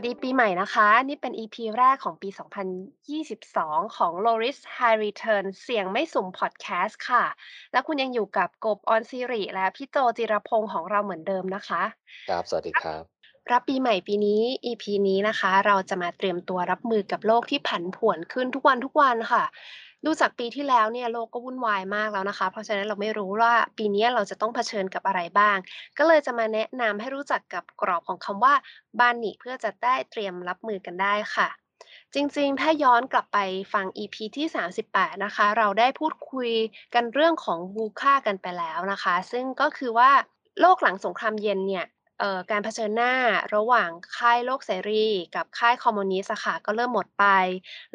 วัสดีปีใหม่นะคะ นี่เป็น EP แรกของปี 2022 ของ Loris High Return เสียงไม่สุ่มพอดแคสต์ค่ะ แล้วคุณยังอยู่กับกบออนซิริและพี่โจจิรพงศ์ของเราเหมือนเดิมนะคะ ครับ สวัสดีครับ รับปีใหม่ปีนี้ EP นี้นะคะ เราจะมาเตรียมตัวรับมือกับโลกที่ผันผวนขึ้นทุกวันทุกวันค่ะ ดูจากปีที่แล้วเนี่ยโลกก็วุ่นวายมากแล้วนะคะ เพราะฉะนั้นเราไม่รู้ว่าปีนี้เราจะต้องเผชิญกับอะไรบ้าง ก็เลยจะมาแนะนำให้รู้จักกับกรอบของคำว่าบานิเพื่อจะได้เตรียมรับมือกันได้ค่ะจริงๆ ถ้าย้อนกลับไปฟัง EP ที่ 38 นะคะ เราได้พูดคุยกันเรื่องของวูค่ากันไปแล้วนะคะ ซึ่งก็คือว่าโลกหลังสงครามเย็นเนี่ย การเผชิญหน้าระหว่างค่ายโลกเสรี กับค่ายคอมมิวนิสต์ค่ะก็เริ่มหมดไป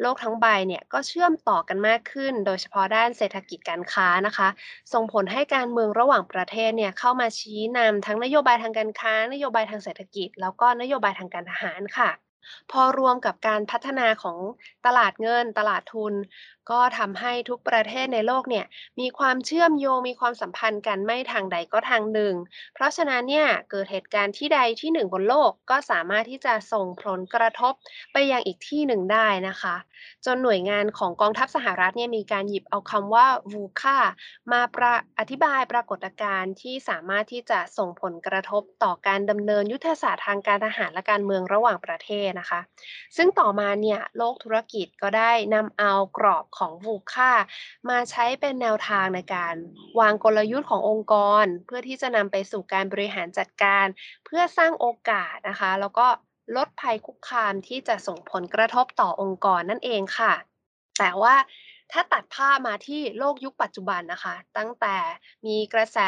โลกทั้งใบเนี่ยก็เชื่อมต่อกันมากขึ้น โดยเฉพาะด้านเศรษฐกิจการค้านะคะ ส่งผลให้การเมืองระหว่างประเทศเนี่ยเข้ามาชี้นำทั้งนโยบายทางการค้า นโยบายทางเศรษฐกิจ แล้วก็นโยบายทางการทหารค่ะ พอรวมกับการพัฒนาของตลาดเงิน ตลาดทุนก็ทำให้ทุกประเทศในโลกเนี่ยมีความเชื่อมโยงมีความสัมพันธ์กันไม่ทางใดก็ทางหนึ่ง เพราะฉะนั้นเนี่ยเกิดเหตุการณ์ที่ใดที่หนึ่งบนโลกก็สามารถที่จะส่งผลกระทบไปยังอีกที่หนึ่งได้นะคะ จนหน่วยงานของกองทัพสหรัฐเนี่ยมีการหยิบเอาคำว่า VUCA มาประอธิบายปรากฏการณ์ที่สามารถที่จะส่งผลกระทบต่อการดำเนินยุทธศาสตร์ทางการทหารและการเมืองระหว่างประเทศนะคะ ซึ่งต่อมาเนี่ยโลกธุรกิจก็ได้นำเอากรอบของ VUCA มาใช้เป็นแนวทางในการวางกลยุทธ์ขององค์กร เพื่อที่จะนำไปสู่การบริหารจัดการ เพื่อสร้างโอกาสนะคะ แล้วก็ลดภัยคุกคามที่จะส่งผลกระทบต่อองค์กรนั่นเองค่ะ แต่ว่าถ้าตัดภาพมาที่โลกยุคปัจจุบันนะคะ ตั้งแต่มีกระแส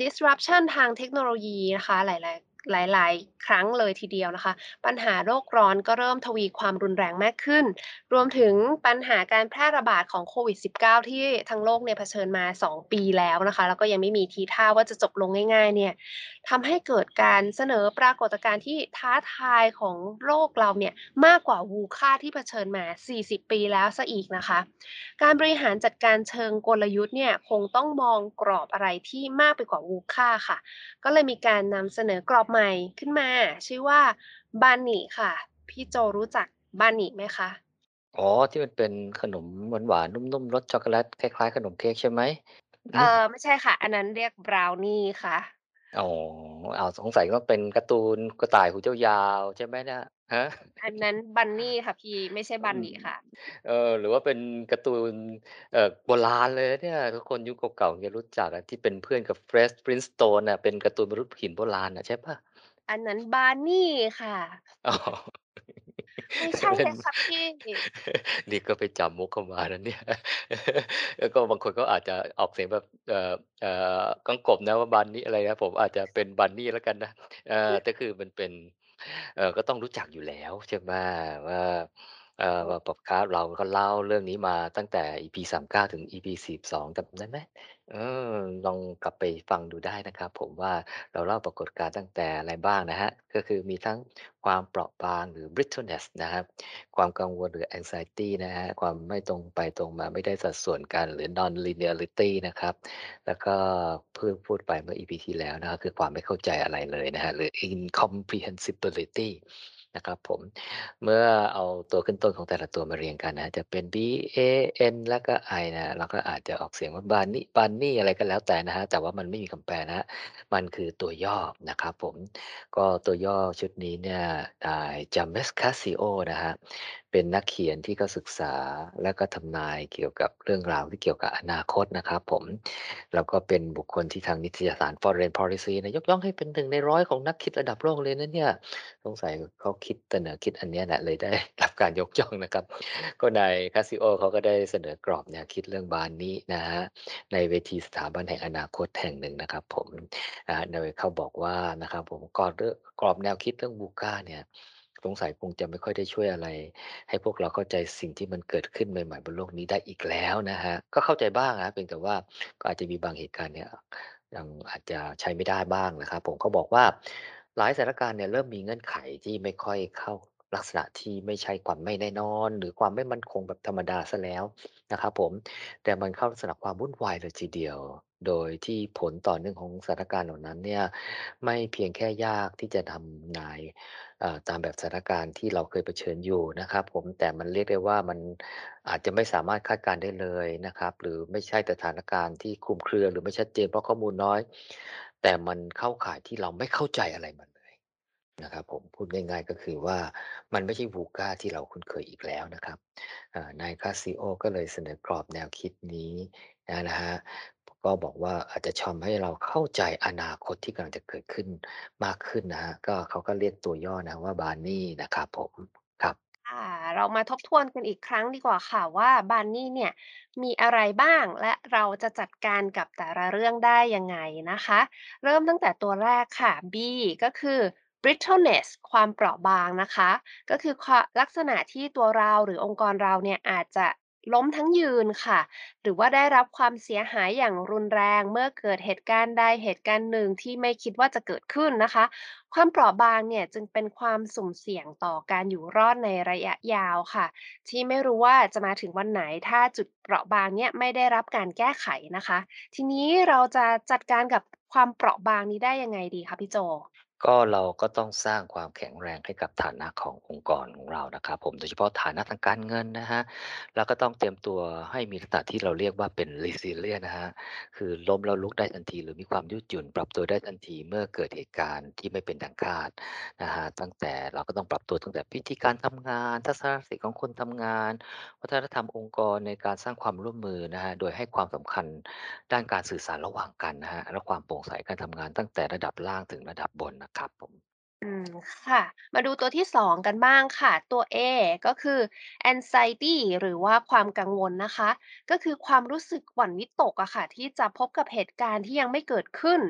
disruption ทางเทคโนโลยีนะคะ หลาย ๆ หลาย ๆ ครั้งเลยทีเดียวนะคะ ปัญหาโลกร้อนก็เริ่มทวีความรุนแรงมากขึ้น รวมถึงปัญหาการแพร่ระบาดของโควิด -19 ที่ทั้งโลกเนี่ยเผชิญมา 2 ปีแล้วนะคะ แล้วก็ยังไม่มีทีท่าว่าจะจบลงง่าย ๆ เนี่ยทำให้เกิดการเสนอปรากฏการณ์ที่ท้าทายของโลกเราเนี่ยมากกว่าวูค่าที่เผชิญมา 40 ปีแล้วซะอีกนะคะ การบริหารจัดการเชิงกลยุทธ์เนี่ยคงต้องมองกรอบอะไรที่มากไปกว่าวูค่าค่ะ ก็เลยมีการนำเสนอกรอบใหม่ขึ้นมา ชื่อว่าบานนิค่ะ พี่โจรู้จักบานนิไหมคะ อ๋อ ที่มันเป็นขนมหวานๆนุ่มๆรสช็อกโกแลตคล้ายๆ ขนมเค้กใช่ไหม?อืเอ่มอไม่ใช่ค่ะ อันนั้นเรียกบราวนีค่ะ อ๋ออ้าวสงสัยต้องเป็นการ์ตูนกระต่ายหูยาวๆใช่ไหมเนี่ย? ฮะอันนั้นบันนีค่ะพี่ไม่ใช่อืมบานนิค่ะ เออหรือว่าเป็นการ์ตูนเอ่อโบราณเลยนะเนี่ยถ้าคนยุคเก่าๆจะรู้จักอะที่เป็นเพื่อนกับ Fresh Flintstone น่ะเป็นการ์ตูนมนุษย์หินโบราณอะใช่เปล่า?อันนั้นบาร์นี่ค่ะอ๋อไม่ใช่เป็เนลยค่ะพี่นี่ก็ไปจับมุกเข้ามานะเนี่ย แล้วก็บางคนก็อาจจะออกเสียงแบบเอ่อเอ่อก้องกบนะว่าบานนิอะไรนะผมอาจจะเป็นบันนี่แล้วกันนะเอ่อก็คือมันเป็น เออ ก็ต้องรู้จักอยู่แล้วใช่ไหมว่า เอ่อว่าพอดคาเราก็เล่าเรื่องนี้มาตั้งแต่ EP 39ถึง EP 42จำได้ไหม?เออลองกลับไปฟังดูได้นะครับ ผมว่าเราเล่าปรากฏการณ์ตั้งแต่อะไรบ้างนะครับก็คือมีทั้งความเปราะบางหรือ brittleness นะครับ ความกังวลหรือ anxiety นะครับความไม่ตรงไปตรงมาไม่ได้สัดส่วนกันหรือ non-linearity นะครับ แล้วก็เพิ่งพูดไปเมื่อ EP ที่แล้วนะครับคือความไม่เข้าใจอะไรเลยนะครับหรือ incomprehensibility นะครับผม เมื่อเอาตัวขึ้นต้นของแต่ละตัวมาเรียงกันนะ จะเป็น B-A-N แล้วก็ I นะ เราก็อาจจะออกเสียงว่าบานนิบันนี่อะไรก็แล้วแต่นะฮะ แต่ว่ามันไม่มีคำแปลนะ มันคือตัวย่อนะครับผม ก็ตัวย่อชุดนี้เนี่ยจา James Casio นะฮะ เป็นนักเขียนที่เขาศึกษาและก็ทำนายเกี่ยวกับเรื่องราวที่เกี่ยวกับอนาคตนะครับผม แล้วก็เป็นบุคคลที่ทางนิตยสาร Foreign Policy นะยกย่องให้เป็น1ใน100ของนักคิดระดับโลกเลยนะเนี่ยสงสัยเขาคิดเสนอคิดอันนี้แหละเลยได้รับการยกย่องนะครับ ก็นาย Casio เขาก็ได้เสนอกรอบแนวคิดเรื่องบานนินะครับในเวทีสถาบันแห่งอนาคตแห่งหนึ่งนะครับผมอ่าโดยเขาบอกว่านะครับผมกรอบกรอบแนวคิดเรื่อง VUCA เนี่ย สงสัยคงจะไม่ค่อยได้ช่วยอะไร ให้พวกเราเข้าใจสิ่งที่มันเกิดขึ้นใหม่ๆบนโลกนี้ได้อีกแล้วนะครับก็เข้าใจบ้างนะครับเพียงแต่ว่าก็อาจจะมีบางเหตุการณ์เนี่ยยังอาจจะใช้ไม่ได้บ้างนะครับผมเขาบอกว่าหลายสถานการณ์เนี่ยเริ่มมีเงื่อนไขที่ไม่ค่อยเข้าลักษณะที่ไม่ใช่ความไม่แน่นอน หรือความไม่มั่นคงแบบธรรมดาเสียแล้วนะครับผมแต่มันเข้าลักษณะความวุ่นวายเลยทีเดียว โดยที่ผลต่อเนื่องของสถานการณ์เหล่านั้นเนี่ยไม่เพียงแค่ยากที่จะทำนายตามแบบสถานการณ์ที่เราเคยเผชิญอยู่นะครับผมแต่มันเรียกได้ว่ามันอาจจะไม่สามารถคาดการได้เลยนะครับ หรือไม่ใช่สถานการณ์ที่คลุมเครือหรือไม่ชัดเจนเพราะข้อมูลน้อย แต่มันเข้าข่ายที่เราไม่เข้าใจอะไรมันเลยนะครับผมพูดง่ายๆก็คือว่ามันไม่ใช่ VUCA ที่เราคุ้นเคยอีกแล้วนะครับนาย Casio ก็เลยเสนอกรอบแนวคิดนี้นะนะ ก็บอกว่า อาจจะทำให้เราเข้าใจอนาคตที่กำลังจะเกิดขึ้นมากขึ้นนะครับ ก็ เขาก็เรียกตัวย่อนะว่า Barney นะครับผม ครับ ค่ะ เรามาทบทวนกันอีกครั้งดีกว่าค่ะว่าบ a นนี่เนี่ย มีอะไรบ้าง และเราจะจัดการกับแต่ละเรื่องได้ยังไงนะคะ เริ่มตั้งแต่ตัวแรกค่ะ B ก็คือ brittleness ความเปราะบางนะคะ ก็คือความลักษณะที่ตัวเราหรือองค์กรเราเนี่ยอาจจะ ล้มทั้งยืนค่ะ หรือว่าได้รับความเสียหายอย่างรุนแรงเมื่อเกิดเหตุการณ์ใดเหตุการณ์หนึ่งที่ไม่คิดว่าจะเกิดขึ้นนะคะ ความเปราะบางเนี่ยจึงเป็นความสุ่มเสี่ยงต่อการอยู่รอดในระยะยาวค่ะ ที่ไม่รู้ว่าจะมาถึงวันไหนถ้าจุดเปราะบางเนี่ยไม่ได้รับการแก้ไขนะคะ ทีนี้เราจะจัดการกับความเปราะบางนี้ได้ยังไงดีคะพี่โจ ก็เราก็ต้องสร้างความแข็งแรงให้กับฐานะขององค์กรของเรานะครับผม โดยเฉพาะฐานะทางการเงินนะครับแล้วก็ต้องเตรียมตัวให้มีลักษณะที่เราเรียกว่าเป็น resilient นะครับคือล้มแล้วลุกได้ทันที หรือมีความยืดหยุ่น ปรับตัวได้ทันทีเมื่อเกิดเหตุการณ์ที่ไม่เป็นดังคาดนะครับตั้งแต่เราก็ต้องปรับตัวตั้งแต่วิธีการทำงาน ทัศนคติของคนทำงาน วัฒนธรรมองค์กรในการสร้างความร่วมมือนะครับโดยให้ความสำคัญด้านการสื่อสารระหว่างกันนะครับและความโปร่งใสการทำงานตั้งแต่ระดับล่างถึงระดับบนนะครับผม อืม ค่ะ มาดูตัวที่ 2 กันบ้างค่ะ ตัว A ก็คือ anxiety หรือว่าความกังวลนะคะ ก็คือความรู้สึกหวั่นวิตกอะค่ะ ที่จะพบกับเหตุการณ์ที่ยังไม่เกิดขึ้น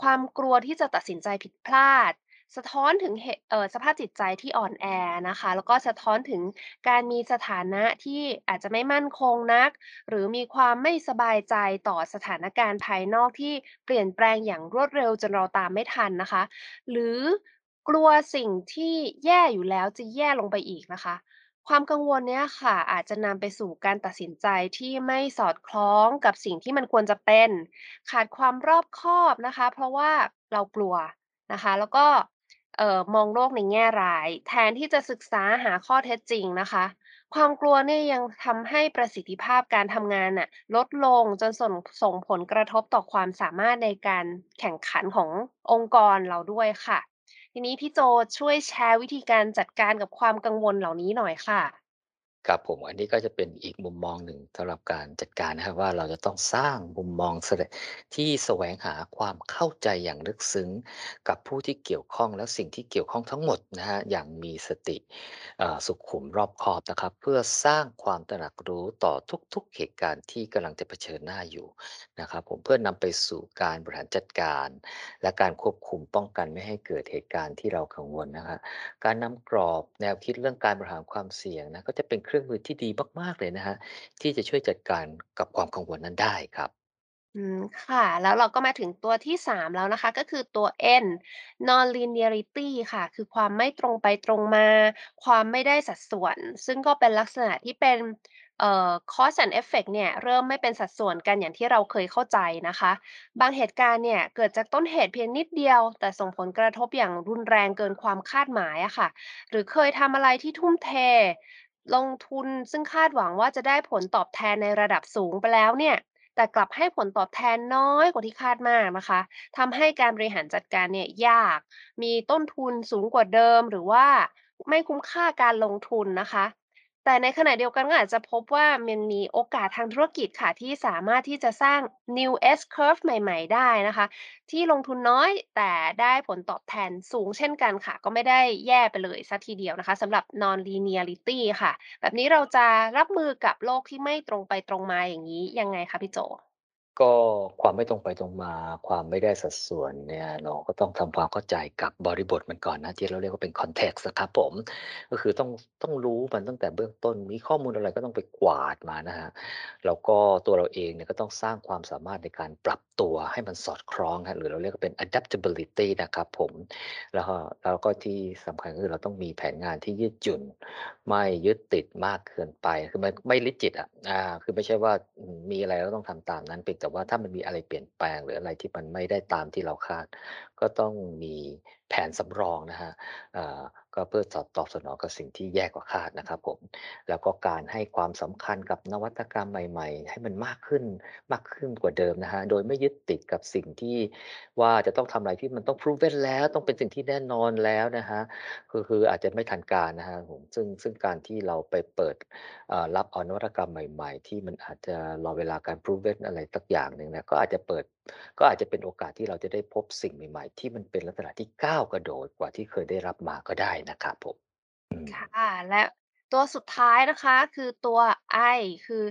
ความกลัวที่จะตัดสินใจผิดพลาด สะท้อนถึงเหตุเอ่อสภาพจิตใจที่อ่อนแอนะคะ แล้วก็สะท้อนถึงการมีสถานะที่อาจจะไม่มั่นคงนัก หรือมีความไม่สบายใจต่อสถานการณ์ภายนอกที่เปลี่ยนแปลงอย่างรวดเร็วจนเราตามไม่ทันนะคะ หรือกลัวสิ่งที่แย่อยู่แล้วจะแย่ลงไปอีกนะคะ ความกังวลเนี้ยค่ะ อาจจะนำไปสู่การตัดสินใจที่ไม่สอดคล้องกับสิ่งที่มันควรจะเป็น ขาดความรอบคอบนะคะ เพราะว่าเรากลัวนะคะ แล้วก็ เอ่อมองโลกในแง่ร้าย แทนที่จะศึกษาหาข้อเท็จจริงนะคะ ความกลัวเนี่ยยังทำให้ประสิทธิภาพการทำงานน่ะลดลงจนส่งส่งผลกระทบต่อความสามารถในการแข่งขันขององค์กรเราด้วยค่ะ ทีนี้พี่โจช่วยแชร์วิธีการจัดการกับความกังวลเหล่านี้หน่อยค่ะ ครับผมอันนี้ก็จะเป็นอีกมุมมองหนึ่งสำหรับการจัดการนะครับว่าเราจะต้องสร้างมุมมองแสดที่แสวงหาความเข้าใจอย่างลึกซึ้ง กับผู้ที่เกี่ยวข้องและสิ่งที่เกี่ยวข้องทั้งหมดนะฮะอย่างมีสติสุขุมรอบคอบนะครับ เพื่อสร้างความตระหนักรู้ต่อทุกๆเหตุการณ์ที่กำลังจะเผชิญหน้าอยู่นะครับผมเพื่อนำไปสู่การบริหารจัดการ และการควบคุมป้องกันไม่ให้เกิดเหตุการณ์ที่เรากังวลนะครับการนำกรอบแนวคิดเรื่องการบริหารความเสี่ยงนะก็จะเป็นเครื่องมือที่ดีมาก ๆ เลยนะครับ ที่จะช่วยจัดการกับความกังวลนั้นได้ครับ อืม ค่ะ แล้วเราก็มาถึงตัวที่ 3 แล้วนะคะ ก็คือตัว N non-linearity ค่ะ คือความไม่ตรงไปตรงมา ความไม่ได้สัดส่วน ซึ่งก็เป็นลักษณะที่เป็นเอ่อ cause and effect เนี่ยเริ่มไม่เป็นสัดส่วนกันอย่างที่เราเคยเข้าใจนะคะ บางเหตุการณ์เนี่ยเกิดจากต้นเหตุเพียงนิดเดียว แต่ส่งผลกระทบอย่างรุนแรงเกินความคาดหมายอะค่ะ หรือเคยทำอะไรที่ทุ่มเท ลงทุนซึ่งคาดหวังว่าจะได้ผลตอบแทนในระดับสูงไปแล้วเนี่ย แต่กลับให้ผลตอบแทนน้อยกว่าที่คาดมากนะคะทำให้การบริหารจัดการเนี่ยยาก มีต้นทุนสูงกว่าเดิม หรือว่าไม่คุ้มค่าการลงทุนนะคะ แต่ในขณะเดียวกันก็อาจจะพบว่า มันมีโอกาสทางธุรกิจค่ะ ที่สามารถที่จะสร้าง new S curve ใหม่ ๆ ได้นะคะ ที่ลงทุนน้อยแต่ได้ผลตอบแทนสูงเช่นกันค่ะ ก็ไม่ได้แย่ไปเลยสัทีเดียวนะคะสำหรับ non linearity ค่ะ แบบนี้เราจะรับมือกับโลกที่ไม่ตรงไปตรงมาอย่างนี้ยังไงคะพี่โจ ก็ความไม่ตรงไปตรงมา ความไม่ได้สัดส่วนเนี่ย เราก็ต้องทำความเข้าใจกับบริบทมันก่อนนะ ที่เราเรียกว่าเป็น Context อะครับผม ก็คือต้อง ต้องรู้มันตั้งแต่เบื้องต้น มีข้อมูลอะไรก็ต้องไปกวาดมานะครับ แล้วก็ตัวเราเองเนี่ยก็ต้องสร้างความสามารถในการปรับตัวให้มันสอดคล้องครับหรือเราเรียกว่าเป็น Adaptability นะครับผม แล้วก็แล้วก็ที่สำคัญก็คือเราต้องมีแผนงานที่ยืดหยุ่น ไม่ยึดติดมากเกินไป คือไม่ไม่ Rigid อะ อ่า คือไม่ใช่ว่ามีอะไรก็ต้องทำตามนั้นเพียงแต่ว่าถ้ามันมีอะไรเปลี่ยนแปลงหรืออะไรที่มันไม่ได้ตามที่เราคาด ก็ต้องมีแผนสำรองนะฮะ ก็เพื่อตอบตอบสนองกับสิ่งที่แย่กว่าคาดนะครับผม แล้วก็การให้ความสำคัญกับนวัตกรรมใหม่ ๆ ให้มันมากขึ้นมากขึ้นกว่าเดิมนะครับโดยไม่ยึดติดกับสิ่งที่ว่าจะต้องทำอะไรที่มันต้อง Proven แล้วต้องเป็นสิ่งที่แน่นอนแล้วนะครับคือคืออาจจะไม่ทันการนะครับผมซึ่งซึ่งการที่เราไปเปิดรับเอานวัตกรรมใหม่ ๆ ที่มันอาจจะรอเวลาการ Proven อะไรสักอย่างหนึ่งนี่ยก็อาจจะเปิดก็อาจจะเป็นโอกาสที่เราจะได้พบสิ่งใหม่ ๆ ที่มันเป็นลักษณะที่ก้าวกระโดดกว่าที่เคยได้รับมาก็ได้นะครับผมอืคม่ะและตัวสุดท้ายนะคะคือตัว I คือ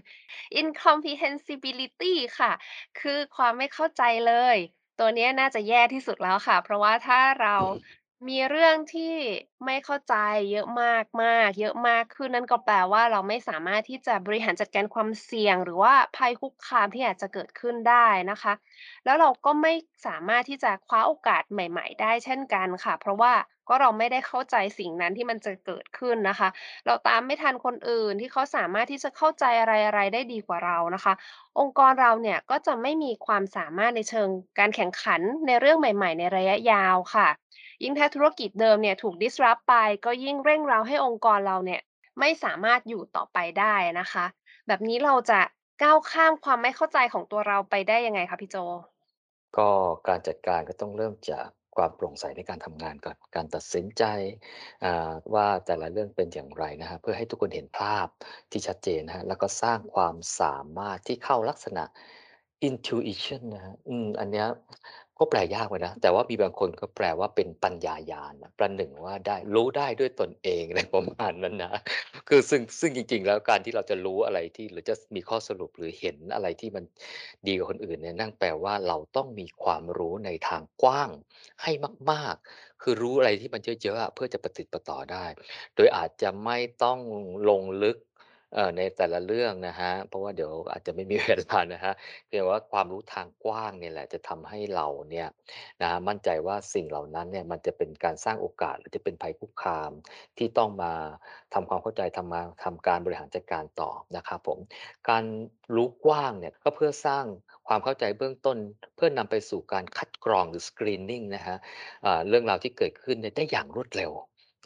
Incomprehensibility ค่ะ คือความไม่เข้าใจเลย ตัวเนี้ยน่าจะแย่ที่สุดแล้วค่ะ เพราะว่าถ้าเรา มีเรื่องที่ไม่เข้าใจเยอะมาก ๆ เยอะมากขึ้น นั่นก็แปลว่า เราไม่สามารถที่จะบริหารจัดการความเสี่ยง หรือว่าภัยคุกคามที่อาจจะเกิดขึ้นได้นะคะ แล้วเราก็ไม่สามารถที่จะคว้าโอกาสใหม่ ๆ ได้เช่นกันค่ะ เพราะว่าก็เราไม่ได้เข้าใจสิ่งนั้นที่มันจะเกิดขึ้นนะคะ เราตามไม่ทันคนอื่นที่เขาสามารถที่จะเข้าใจอะไรๆได้ดีกว่าเรานะคะ องค์กรเราเนี่ยก็จะไม่มีความสามารถในเชิงการแข่งขันในเรื่องใหม่ ๆ ในระยะยาวค่ะ ยิ่งถ้าธุรกิจเดิมเนี่ยถูก disrupt ไป ก็ยิ่งเร่งเร้าให้องค์กรเราเนี่ยไม่สามารถอยู่ต่อไปได้นะคะ แบบนี้เราจะก้าวข้ามความไม่เข้าใจของตัวเราไปได้ยังไงคะพี่โจ?ก็การจัดการก็ต้องเริ่มจากความโปร่งใสในการทำงานก่อนการตัดสินใจอ่าว่าแต่ละเรื่องเป็นอย่างไรนะครับเพื่อให้ทุกคนเห็นภาพที่ชัดเจนนะครับแล้วก็สร้างความสามารถที่เข้าลักษณะ Intuition นะครับอืมอันเนี้ย ก็แปลยากเหมือนะ แต่ว่ามีบางคนก็แปลว่าเป็นปัญญาญาณประหนึ่งว่าได้รู้ได้ด้วยตนเองอะไรประมาณนั้นนะ คือซึ่งซึ่งจริง ๆ แล้วการที่เราจะรู้อะไรที่หรือจะมีข้อสรุปหรือเห็นอะไรที่มันดีกว่าคนอื่นเนี่ยนั่นแปลว่าเราต้องมีความรู้ในทางกว้างให้มาก ๆ คือรู้อะไรที่มันเยอะๆเพื่อจะประติดประต่อได้ โดยอาจจะไม่ต้องลงลึก เอ่อในแต่ละเรื่องนะครับเพราะว่าเดี๋ยวอาจจะไม่มี เวลานะครับเพียงว่าความรู้ทางกว้างเนี่ยแหละ จะทำให้เราเนี่ยนะมั่นใจว่าสิ่งเหล่านั้นเนี่ยมันจะเป็นการสร้างโอกาส หรือจะเป็นภัยคุกคาม ที่ต้องมาทำความเข้าใจทำมาทำการบริหารจัดการต่อนะครับผม การรู้กว้างเนี่ยก็เพื่อสร้างความเข้าใจเบื้องต้น เพื่อนำไปสู่การคัดกรองหรือ Screening นะครับอ่าเรื่องราวที่เกิดขึ้นเนี่ยได้อย่างรวดเร็ว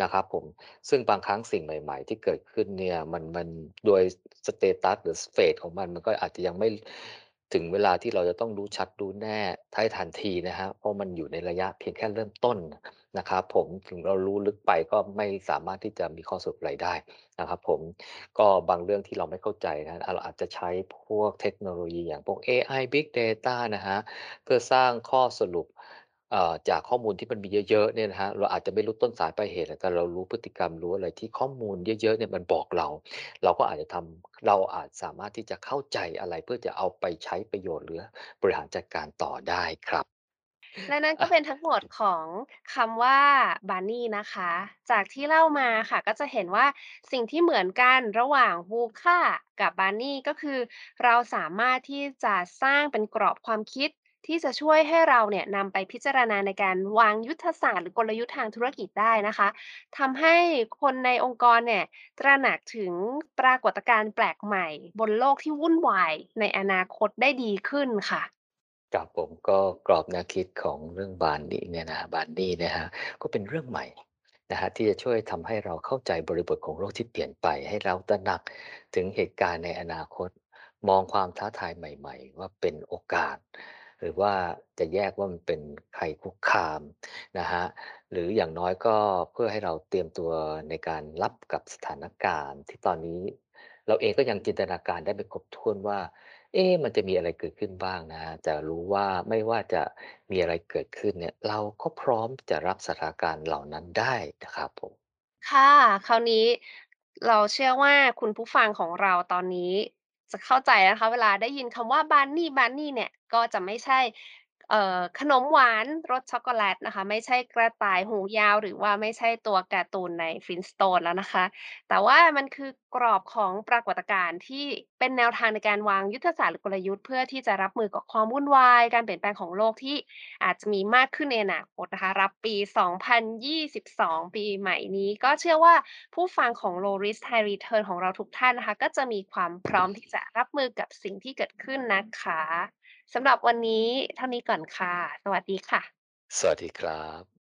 นะครับผม ซึ่งบางครั้งสิ่งใหม่ ๆ ที่เกิดขึ้นเนี่ยมันมันโดยสเตตัสหรือเฟสของมัน มันก็อาจจะยังไม่ถึงเวลาที่เราจะต้องรู้ชัดรู้แน่ได้ทันทีนะครับเพราะมันอยู่ในระยะเพียงแค่เริ่มต้นนะครับผมถึงเรารู้ลึกไปก็ไม่สามารถที่จะมีข้อสรุปอะไรได้นะครับผมก็บางเรื่องที่เราไม่เข้าใจนะเราอาจจะใช้พวกเทคโนโลยีอย่างพวกเอไอ Big Data นะครับเพื่อสร้างข้อสรุป จากข้อมูลที่มันมีเยอะๆเนี่ยนะครับเราอาจจะไม่รู้ต้นสายปลายเหตุแต่เรารู้พฤติกรรมรู้อะไรที่ข้อมูลเยอะๆเนี่ยมันบอกเรา เราก็อาจจะทำเราอาจสามารถที่จะเข้าใจอะไรเพื่อจะเอาไปใช้ประโยชน์หรือบริหารจัดการต่อได้ครับและนั่นอก็ะเป็นทั้งหมดของคำว่า Bunny นะคะ จากที่เล่ามาค่ะ ก็จะเห็นว่าสิ่งที่เหมือนกันระหว่าง VUCA กับ Bunny ก็คือ เราสามารถที่จะสร้างเป็นกรอบความคิด ที่จะช่วยให้เราเนี่ยนำไปพิจารณาในการวางยุทธศาสตร์หรือกลยุทธ์ทางธุรกิจได้นะคะทำให้คนในองค์กรเนี่ยตระหนักถึงปรากฏการณ์แปลกใหม่ บนโลกที่วุ่นวายในอนาคตได้ดีขึ้นค่ะครับผมก็กรอบแนวคิดของเรื่อง Bunny เนี่ยนะบ Bunny เนี่ยครับก็เป็นเรื่องใหม่นะครับที่จะช่วยทำให้เราเข้าใจบริบทของโลกที่เปลี่ยนไป ให้เราตระหนักถึงเหตุการณ์ในอนาคต มองความท้าทายใหม่ ๆ ว่าเป็นโอกาส หรือว่าจะแยกว่ามันเป็นภัยคุกคามนะครับหรืออย่างน้อยก็เพื่อให้เราเตรียมตัวในการรับกับสถานการณ์ ที่ตอนนี้ เราเองก็ยังจินตนาการได้ไม่ครบถ้วนว่า เอ๊มันจะมีอะไรเกิดขึ้นบ้างนะครับแต่รู้ว่าไม่ว่าจะมีอะไรเกิดขึ้นเนี่ย เราก็พร้อมจะรับสถานการณ์เหล่านั้นได้นะครับผมค่ะ คราวนี้เราเชื่อว่าคุณผู้ฟังของเราตอนนี้ จะเข้าใจนะคะ เวลาได้ยินคำว่าบานนี่บานนี่เนี่ย ก็จะไม่ใช่ เอ่อขนมหวานรสช็อกโกแลตนะคะ ไม่ใช่กระต่ายหูยาว หรือว่าไม่ใช่ตัวการ์ตูนใน Flintstones แล้วนะคะ แต่ว่ามันคือกรอบของปรากฏการณ์ที่เป็นแนวทางในการวางยุทธศาสตร์หรือกลยุทธ์เพื่อที่จะรับมือกับความวุ่นวาย การเปลี่ยนแปลงของโลกที่อาจจะมีมากขึ้นในอนาคตนะคะ รับปี 2022 ปีใหม่นี้ ก็เชื่อว่าผู้ฟังของ Low Risk High Return ของเราทุกท่านนะคะ ก็จะมีความพร้อมที่จะรับมือกับสิ่งที่เกิดขึ้นนะคะ สำหรับวันนี้เท่านี้ก่อนค่ะ สวัสดีค่ะ สวัสดีครับ